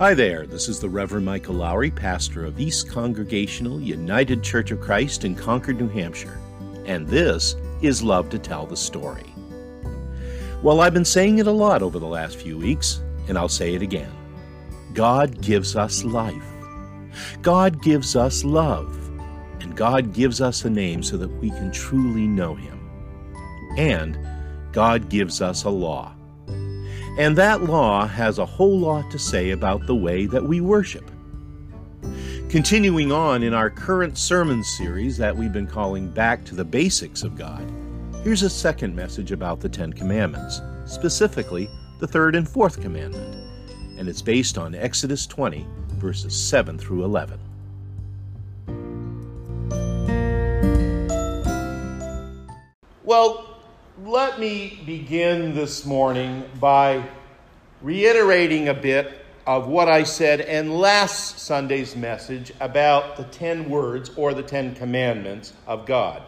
Hi there, this is the Reverend Michael Lowry, pastor of East Congregational United Church of Christ in Concord, New Hampshire, and this is Love to Tell the Story. Well, I've been saying it a lot over the last few weeks, and I'll say it again. God gives us life. God gives us love. And God gives us a name so that we can truly know Him. And God gives us a law and that law has a whole lot to say about the way that we worship. Continuing on in our current sermon series that we've been calling Back to the Basics of God, here's a second message about the Ten Commandments, specifically the third and fourth commandment, and it's based on Exodus 20, verses 7 through 11. Well, let me begin this morning by reiterating a bit of what I said in last Sunday's message about the 10 words or the 10 commandments of God.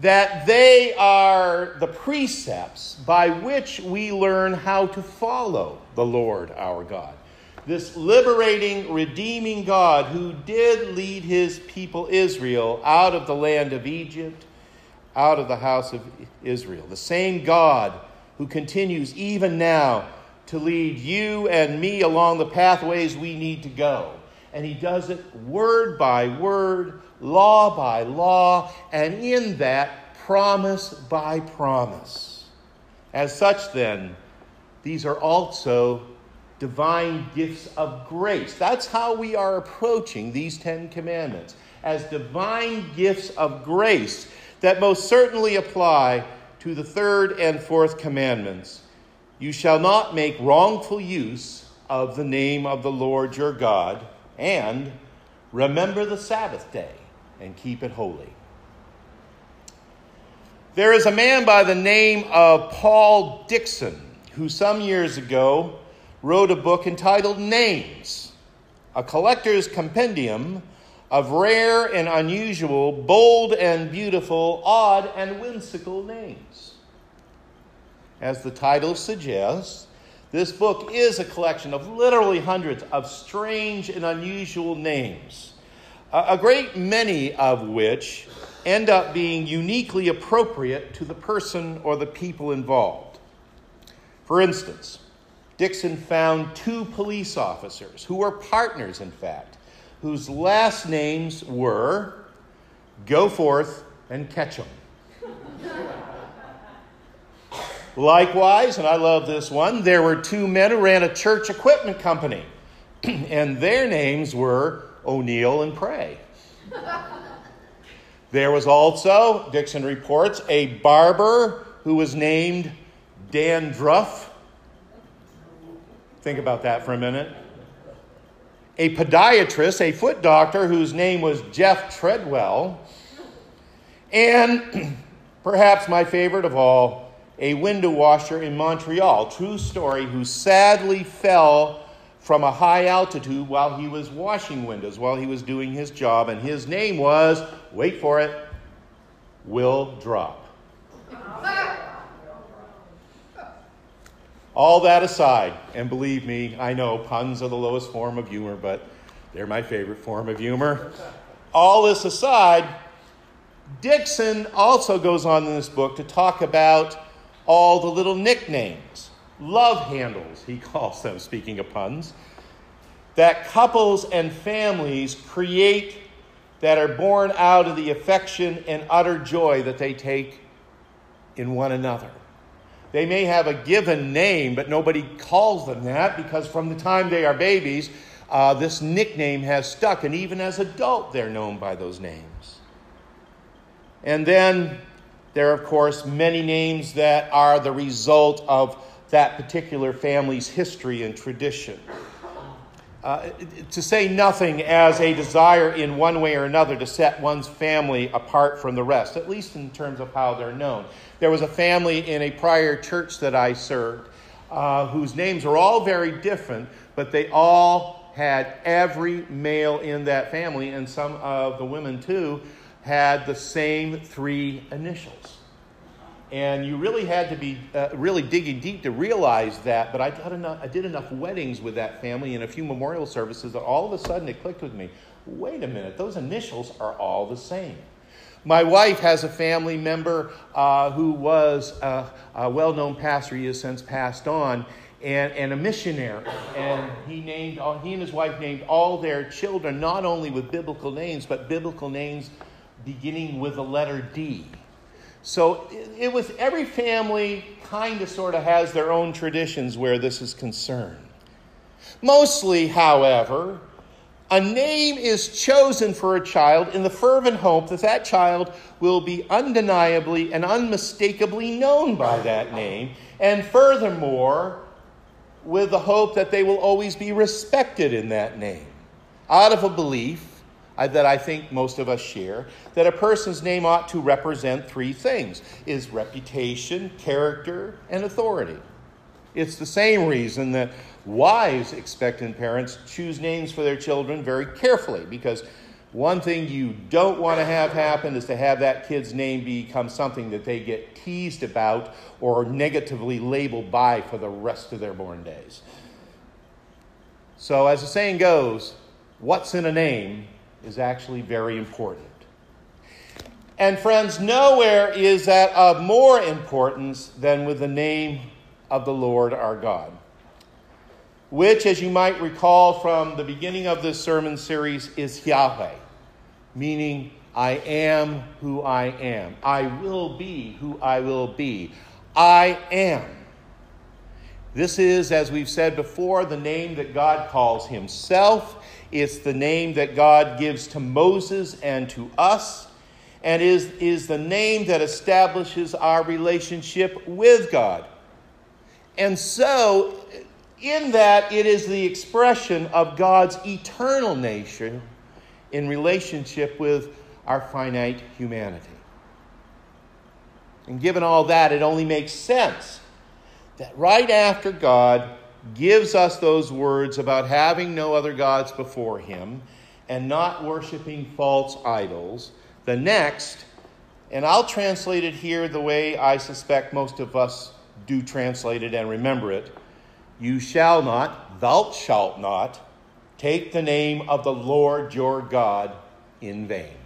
That they are the precepts by which we learn how to follow the Lord our God. This liberating, redeeming God who did lead his people Israel out of the land of Egypt out of the house of Israel. The same God who continues even now to lead you and me along the pathways we need to go. And he does it word by word, law by law, and in that, promise by promise. As such, then, these are also divine gifts of grace. That's how we are approaching these Ten Commandments as divine gifts of grace that most certainly apply to the third and fourth commandments. You shall not make wrongful use of the name of the Lord your God, and remember the Sabbath day and keep it holy. There is a man by the name of Paul Dickson who some years ago wrote a book entitled Names, a collector's compendium of rare and unusual, bold and beautiful, odd and whimsical names. As the title suggests, this book is a collection of literally hundreds of strange and unusual names, a great many of which end up being uniquely appropriate to the person or the people involved. For instance, Dickson found two police officers who were partners, in fact, whose last names were Goforth and Ketchum. Likewise, and I love this one, there were two men who ran a church equipment company, and their names were O'Neill and Pray. There was also, Dickson reports, a barber who was named Dan Druff. Think about that for a minute a podiatrist, a foot doctor whose name was Jeff Treadwell, and perhaps my favorite of all, a window washer in Montreal, true story, who sadly fell from a high altitude while he was washing windows, while he was doing his job, and his name was, wait for it, Will Drop. All that aside, and believe me, I know puns are the lowest form of humor, but they're my favorite form of humor. All this aside, Dickson also goes on in this book to talk about all the little nicknames, love handles, he calls them, speaking of puns, that couples and families create that are born out of the affection and utter joy that they take in one another. They may have a given name, but nobody calls them that because from the time they are babies, uh, this nickname has stuck, and even as adult, they're known by those names. And then there are, of course, many names that are the result of that particular family's history and tradition. Uh, to say nothing as a desire in one way or another to set one's family apart from the rest, at least in terms of how they're known. There was a family in a prior church that I served uh, whose names were all very different, but they all had every male in that family, and some of the women too, had the same three initials. And you really had to be uh, really digging deep to realize that. But I, enough, I did enough weddings with that family and a few memorial services that all of a sudden it clicked with me. Wait a minute, those initials are all the same. My wife has a family member uh, who was a, a well known pastor. He has since passed on. And, and, a missionary. And he named he and his wife named all their children not only with biblical names, but biblical names beginning with the letter D. So it, was every family kind of sort of has their own traditions where this is concerned. Mostly, however, a name is chosen for a child in the fervent hope that that child will be undeniably and unmistakably known by that name, and furthermore, with the hope that they will always be respected in that name, out of a belief Uh, that I think most of us share that a person's name ought to represent three things is reputation, character, and authority. It's the same reason that wise, expectant parents choose names for their children very carefully because one thing you don't want to have happen is to have that kid's name become something that they get teased about or negatively labeled by for the rest of their born days. So, as the saying goes, what's in a name is actually very important. And, friends, nowhere is that of more importance than with the name of the Lord our God which, as you might recall from the beginning of this sermon series, is Yahweh, meaning I am who I am. I will be who I will be. I am. This is, as we've said before, the name that God calls himself. It's the name that God gives to Moses and to us, and is, is the name that establishes our relationship with God. And so, in that it is the expression of God's eternal nature in relationship with our finite humanity. And given all that, it only makes sense that right after God gives us those words about having no other gods before Him and not worshiping false idols, the next, and I'll translate it here the way I suspect most of us do translate it and remember it you shall not, thou shalt not, take the name of the Lord your God in vain.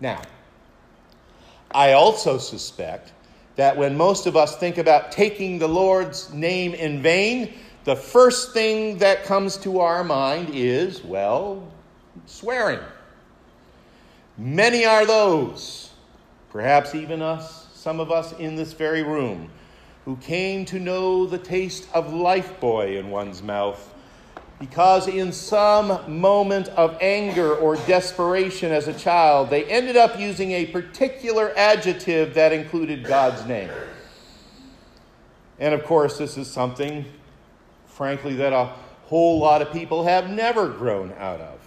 Now, I also suspect that when most of us think about taking the Lord's name in vain, the first thing that comes to our mind is, well, swearing. Many are those, perhaps even us, some of us in this very room, who came to know the taste of Lifebuoy in one's mouth because in some moment of anger or desperation as a child, they ended up using a particular adjective that included God's name. And of course, this is something, frankly, that a whole lot of people have never grown out of.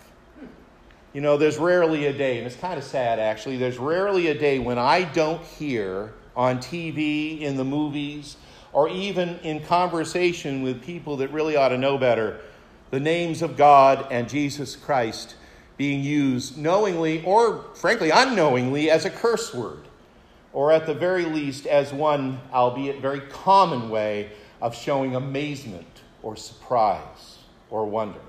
You know, there's rarely a day, and it's kind of sad actually, there's rarely a day when I don't hear on TV, in the movies, or even in conversation with people that really ought to know better, the names of God and Jesus Christ being used knowingly or, frankly, unknowingly as a curse word, or at the very least as one, albeit very common way, of showing amazement or surprise or wonder.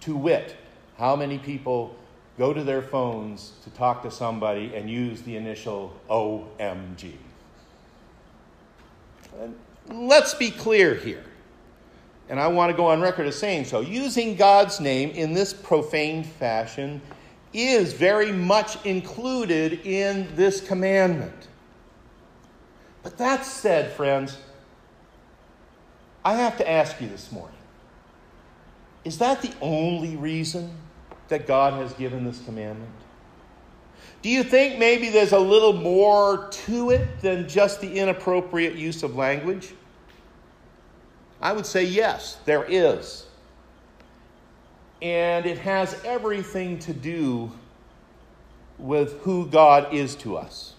To wit, how many people go to their phones to talk to somebody and use the initial OMG. And let's be clear here. And I want to go on record as saying so. Using God's name in this profane fashion is very much included in this commandment. But that said, friends, I have to ask you this morning is that the only reason that God has given this commandment? Do you think maybe there's a little more to it than just the inappropriate use of language? I would say yes, there is. And it has everything to do with who God is to us.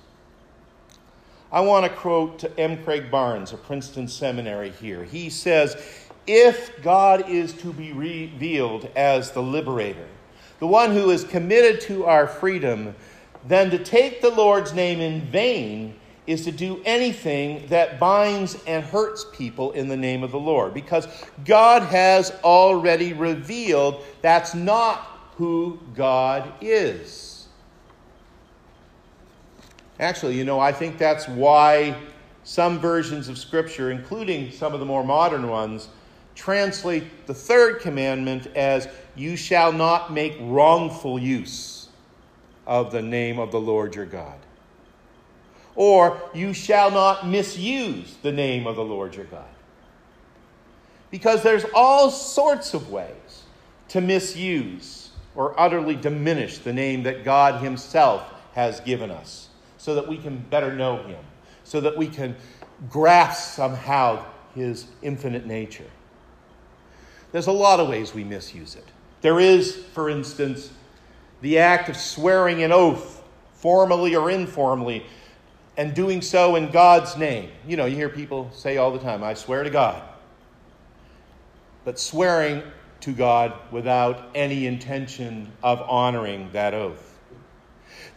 I want to quote M. Craig Barnes of Princeton Seminary here. He says, If God is to be revealed as the liberator, the one who is committed to our freedom, then to take the Lord's name in vain is to do anything that binds and hurts people in the name of the Lord. Because God has already revealed that's not who God is. Actually, you know, I think that's why some versions of Scripture, including some of the more modern ones, translate the third commandment as, You shall not make wrongful use of the name of the Lord your God. Or, You shall not misuse the name of the Lord your God. Because there's all sorts of ways to misuse or utterly diminish the name that God Himself has given us so that we can better know Him, so that we can grasp somehow His infinite nature. There's a lot of ways we misuse it. There is, for instance, the act of swearing an oath, formally or informally, and doing so in God's name. You know, you hear people say all the time, I swear to God. But swearing to God without any intention of honoring that oath.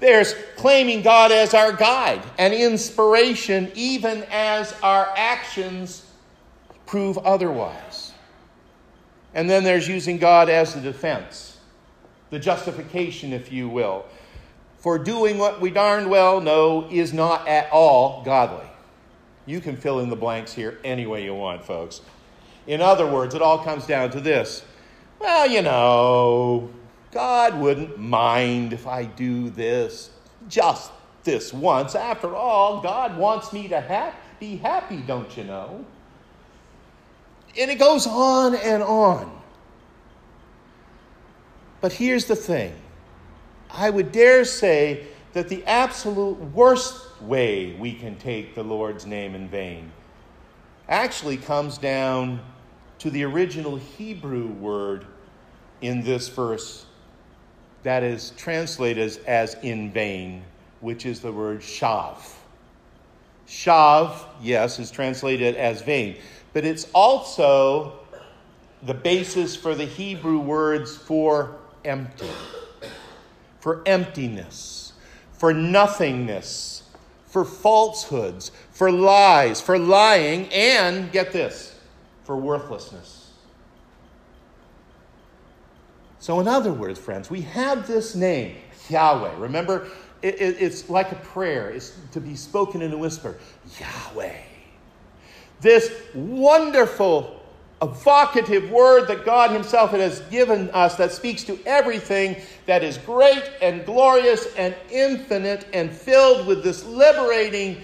There's claiming God as our guide and inspiration, even as our actions prove otherwise. And then there's using God as the defense, the justification, if you will, for doing what we darn well know is not at all godly. You can fill in the blanks here any way you want, folks. In other words, it all comes down to this. Well, you know, God wouldn't mind if I do this just this once. After all, God wants me to ha- be happy, don't you know? And it goes on and on. But here's the thing I would dare say that the absolute worst way we can take the Lord's name in vain actually comes down to the original Hebrew word in this verse that is translated as in vain, which is the word shav. Shav, yes, is translated as vain, but it's also the basis for the Hebrew words for empty, for emptiness, for nothingness, for falsehoods, for lies, for lying, and get this, for worthlessness. So, in other words, friends, we have this name, Yahweh. Remember, it, it, it's like a prayer, it's to be spoken in a whisper Yahweh. This wonderful evocative word that God Himself has given us that speaks to everything that is great and glorious and infinite and filled with this liberating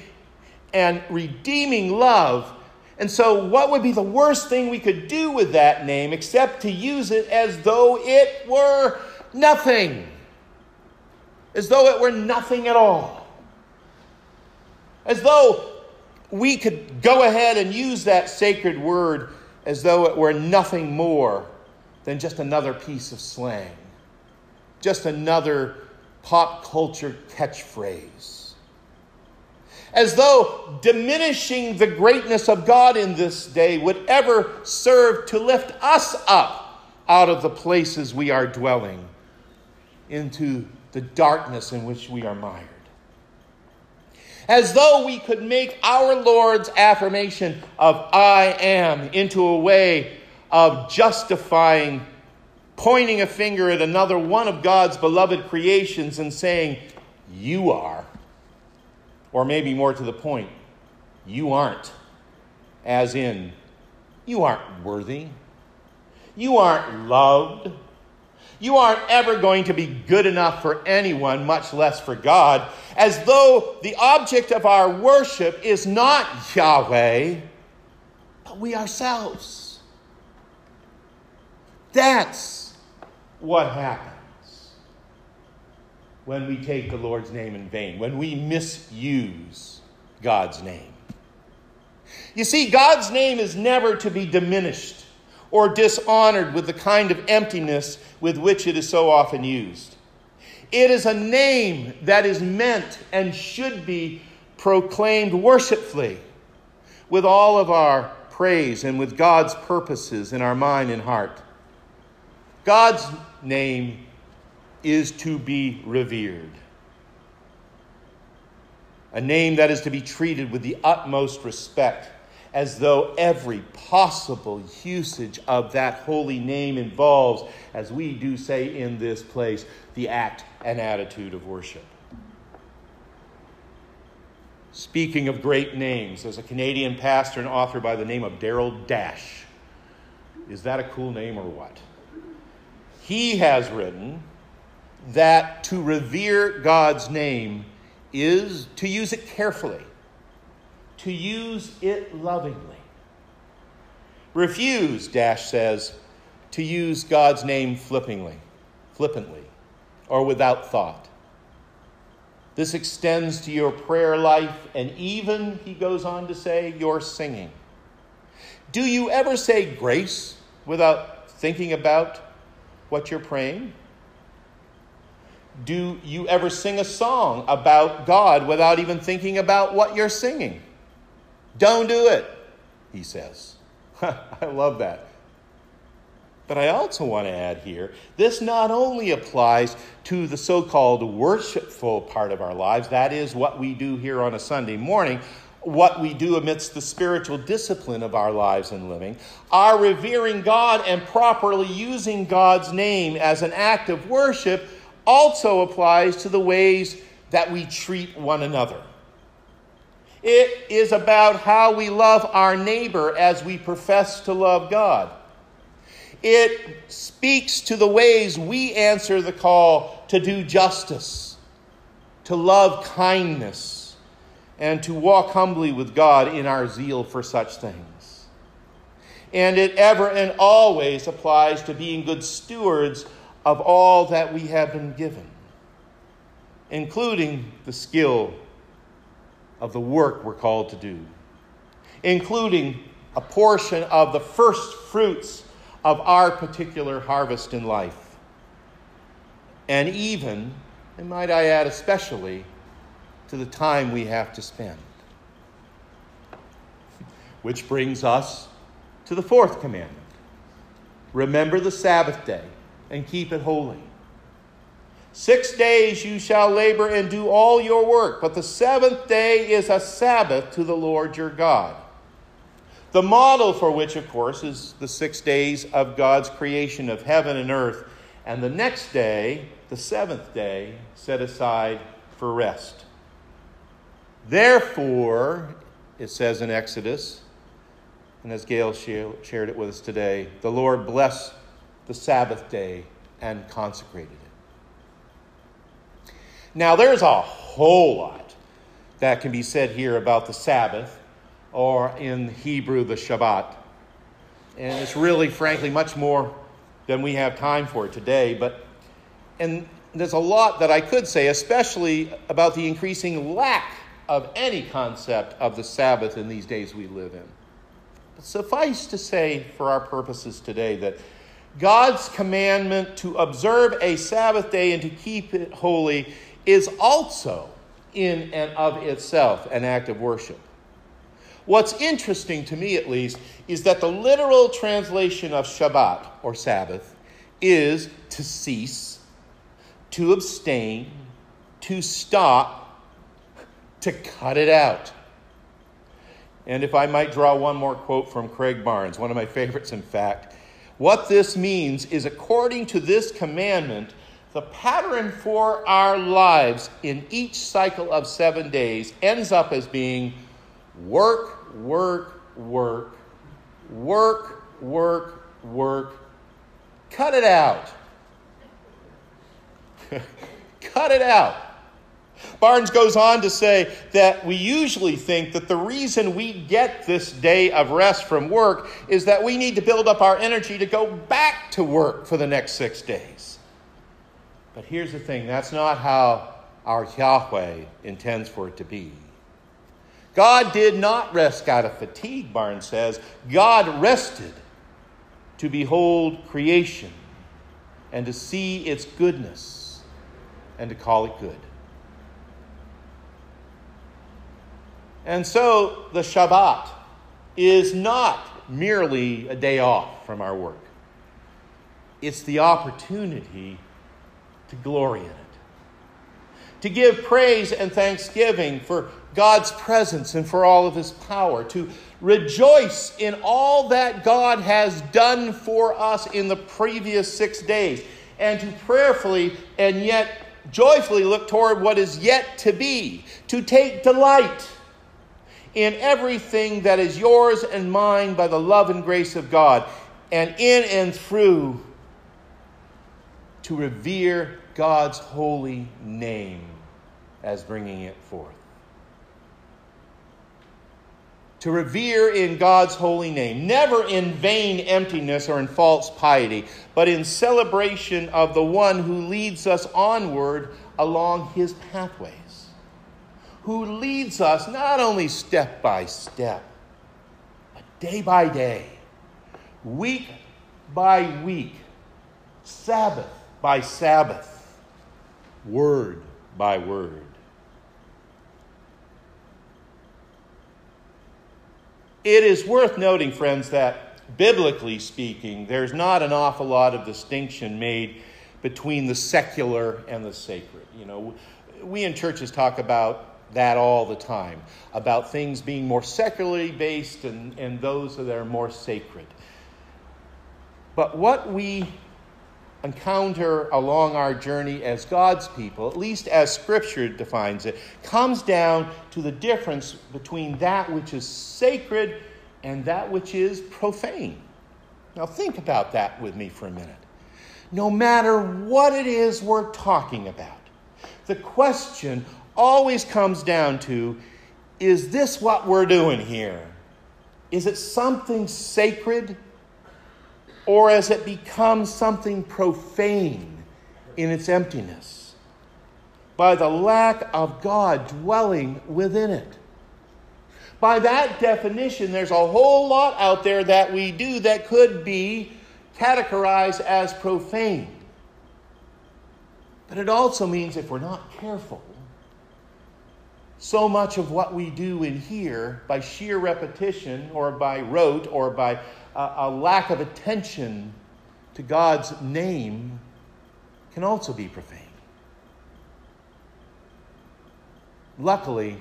and redeeming love. And so, what would be the worst thing we could do with that name except to use it as though it were nothing? As though it were nothing at all. As though we could go ahead and use that sacred word as though it were nothing more than just another piece of slang, just another pop culture catchphrase. As though diminishing the greatness of God in this day would ever serve to lift us up out of the places we are dwelling into the darkness in which we are mired as though we could make our Lord's affirmation of I am into a way of justifying, pointing a finger at another one of God's beloved creations and saying, You are. Or maybe more to the point, you aren't. As in, you aren't worthy. You aren't loved. You aren't ever going to be good enough for anyone, much less for God, as though the object of our worship is not Yahweh, but we ourselves. That's what happens when we take the Lord's name in vain, when we misuse God's name. You see, God's name is never to be diminished or dishonored with the kind of emptiness with which it is so often used. It is a name that is meant and should be proclaimed worshipfully with all of our praise and with God's purposes in our mind and heart. God's name is to be revered. a name that is to be treated with the utmost respect, as though every possible usage of that holy name involves, as we do say in this place, the act and attitude of worship. Speaking of great names, there's a Canadian pastor and author by the name of Darryl Dash. Is that a cool name or what? He has written that to revere God's name is to use it carefully, to use it lovingly. Refuse, Dash says, to use God's name flippantly, flippantly, or without thought. This extends to your prayer life and even, he goes on to say, your singing. Do you ever say grace without thinking about what you're praying? Do you ever sing a song about God without even thinking about what you're singing? Don't do it, he says. I love that. But I also want to add here this not only applies to the so called worshipful part of our lives, that is what we do here on a Sunday morning, what we do amidst the spiritual discipline of our lives and living. Our revering God and properly using God's name as an act of worship also applies to the ways that we treat one another. It is about how we love our neighbor as we profess to love God. It speaks to the ways we answer the call to do justice, to love kindness, and to walk humbly with God in our zeal for such things. And it ever and always applies to being good stewards of all that we have been given, including the skill of the work we're called to do, including a portion of the first fruits of our particular harvest in life. And even, and might I add, especially, to the time we have to spend. Which brings us to the fourth commandment remember the Sabbath day and keep it holy. Six days you shall labor and do all your work, but the seventh day is a Sabbath to the Lord your God. The model for which, of course, is the six days of God's creation of heaven and earth, and the next day, the seventh day, set aside for rest. Therefore, it says in Exodus, and as Gail shared it with us today, the Lord blessed the Sabbath day and consecrated it. Now, there's a whole lot that can be said here about the Sabbath or in Hebrew, the Shabbat. And it's really, frankly, much more than we have time for today. But, and there's a lot that I could say, especially about the increasing lack of any concept of the Sabbath in these days we live in. But suffice to say, for our purposes today, that God's commandment to observe a Sabbath day and to keep it holy is also, in and of itself, an act of worship. What's interesting to me, at least, is that the literal translation of Shabbat, or Sabbath, is to cease, to abstain, to stop, to cut it out. And if I might draw one more quote from Craig Barnes, one of my favorites, in fact, what this means is according to this commandment, the pattern for our lives in each cycle of seven days ends up as being work, work, work, work, work, work. Cut it out. Cut it out. Barnes goes on to say that we usually think that the reason we get this day of rest from work is that we need to build up our energy to go back to work for the next six days. But here's the thing that's not how our Yahweh intends for it to be. God did not rest out of fatigue, Barnes says. God rested to behold creation and to see its goodness and to call it good. And so the Shabbat is not merely a day off from our work, it's the opportunity to glory in it. to give praise and thanksgiving for God's presence and for all of his power, to rejoice in all that God has done for us in the previous six days, and to prayerfully and yet joyfully look toward what is yet to be, to take delight in everything that is yours and mine by the love and grace of God, and in and through to revere God's holy name as bringing it forth. To revere in God's holy name, never in vain emptiness or in false piety, but in celebration of the one who leads us onward along his pathways, who leads us not only step by step, but day by day, week by week, Sabbath by Sabbath, word by word. It is worth noting, friends, that biblically speaking, there's not an awful lot of distinction made between the secular and the sacred. You know, we in churches talk about that all the time, about things being more secularly based and, and those that are more sacred. But what we encounter along our journey as God's people, at least as Scripture defines it, comes down to the difference between that which is sacred and that which is profane. Now, think about that with me for a minute. No matter what it is we're talking about, the question always comes down to is this what we're doing here? Is it something sacred or as it becomes something profane in its emptiness by the lack of God dwelling within it? By that definition, there's a whole lot out there that we do that could be categorized as profane. But it also means if we're not careful, so much of what we do in here by sheer repetition or by rote or by a, lack of attention to God's name can also be profane. Luckily,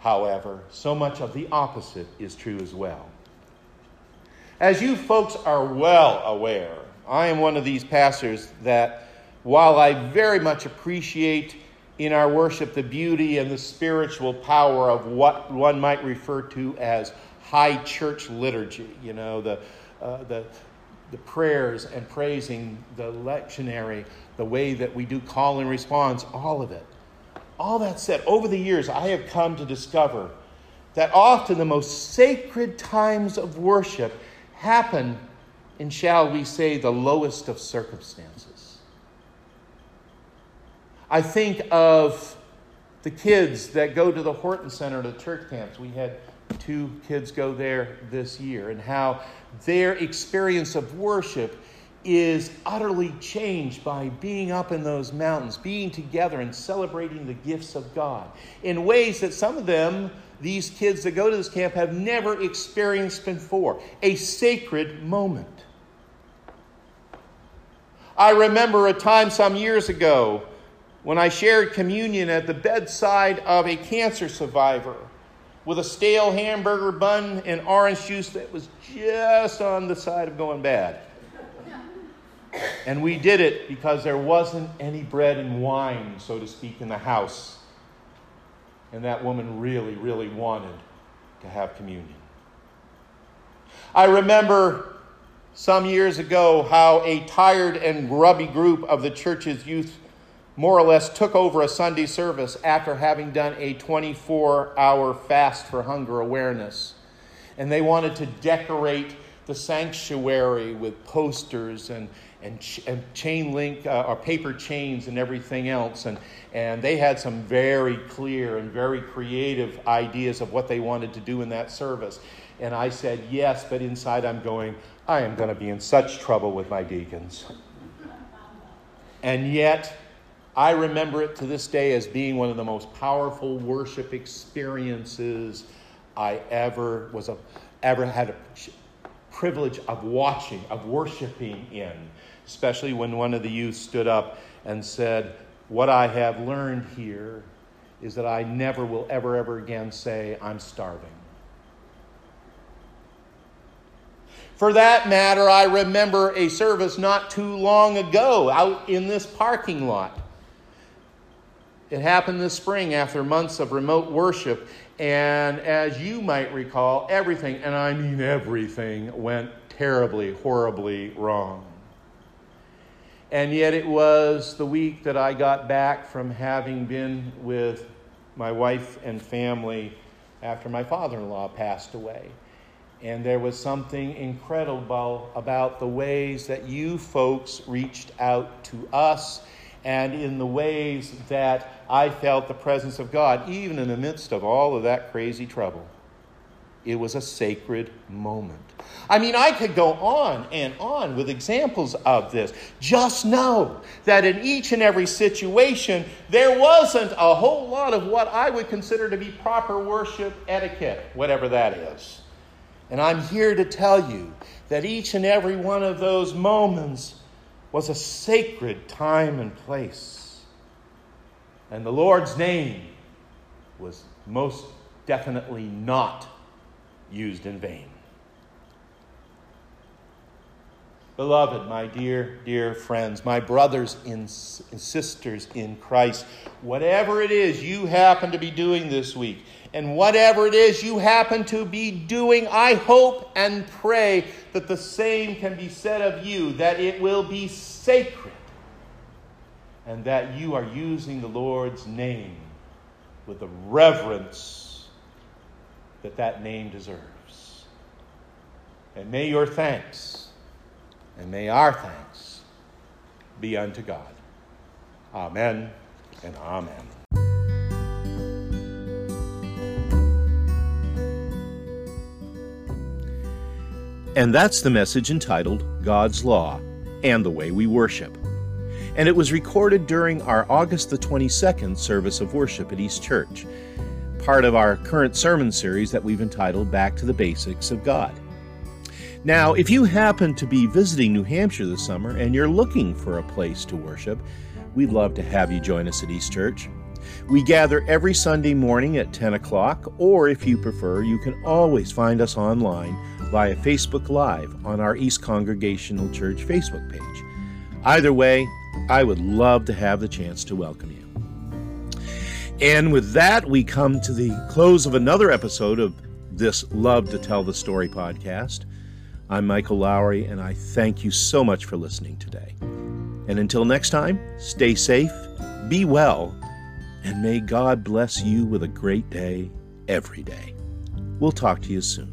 however, so much of the opposite is true as well. As you folks are well aware, I am one of these pastors that, while I very much appreciate in our worship the beauty and the spiritual power of what one might refer to as high church liturgy, you know, the, uh, the, the prayers and praising, the lectionary, the way that we do call and response, all of it. All that said, over the years, I have come to discover that often the most sacred times of worship happen in, shall we say, the lowest of circumstances. I think of the kids that go to the Horton Center, the church camps. We had two kids go there this year, and how their experience of worship is utterly changed by being up in those mountains, being together and celebrating the gifts of God in ways that some of them, these kids that go to this camp, have never experienced before. A sacred moment. I remember a time some years ago when I shared communion at the bedside of a cancer survivor with a stale hamburger bun and orange juice that was just on the side of going bad. And we did it because there wasn't any bread and wine, so to speak, in the house. And that woman really, really wanted to have communion. I remember some years ago how a tired and grubby group of the church's youth more or less took over a Sunday service after having done a 24 hour fast for hunger awareness. And they wanted to decorate the sanctuary with posters and, and, ch- and chain link uh, or paper chains and everything else. And, and they had some very clear and very creative ideas of what they wanted to do in that service. And I said, yes, but inside I'm going, I am going to be in such trouble with my deacons. And yet, I remember it to this day as being one of the most powerful worship experiences I ever was a, ever had a privilege of watching, of worshiping in, especially when one of the youth stood up and said, what I have learned here is that I never will ever, ever again say, I'm starving. For that matter, I remember a service not too long ago out in this parking lot. It happened this spring after months of remote worship, and as you might recall, everything, and I mean everything, went terribly, horribly wrong. And yet, it was the week that I got back from having been with my wife and family after my father in law passed away. And there was something incredible about the ways that you folks reached out to us and in the ways that I felt the presence of God, even in the midst of all of that crazy trouble. It was a sacred moment. I mean, I could go on and on with examples of this. Just know that in each and every situation, there wasn't a whole lot of what I would consider to be proper worship etiquette, whatever that is. And I'm here to tell you that each and every one of those moments was a sacred time and place. And the Lord's name was most definitely not used in vain. Beloved, my dear, dear friends, my brothers and sisters in Christ, whatever it is you happen to be doing this week, and whatever it is you happen to be doing, I hope and pray that the same can be said of you, that it will be sacred, and that you are using the Lord's name with the reverence that that name deserves. And may your thanks and may our thanks be unto God. Amen and amen. And that's the message entitled God's Law and the Way We Worship. And it was recorded during our August the 22nd service of worship at East Church, part of our current sermon series that we've entitled Back to the Basics of God. Now, if you happen to be visiting New Hampshire this summer and you're looking for a place to worship, we'd love to have you join us at East Church. We gather every Sunday morning at 10 o'clock, or if you prefer, you can always find us online via Facebook Live on our East Congregational Church Facebook page. Either way, I would love to have the chance to welcome you. And with that, we come to the close of another episode of this Love to Tell the Story podcast. I'm Michael Lowry, and I thank you so much for listening today. And until next time, stay safe, be well, and may God bless you with a great day every day. We'll talk to you soon.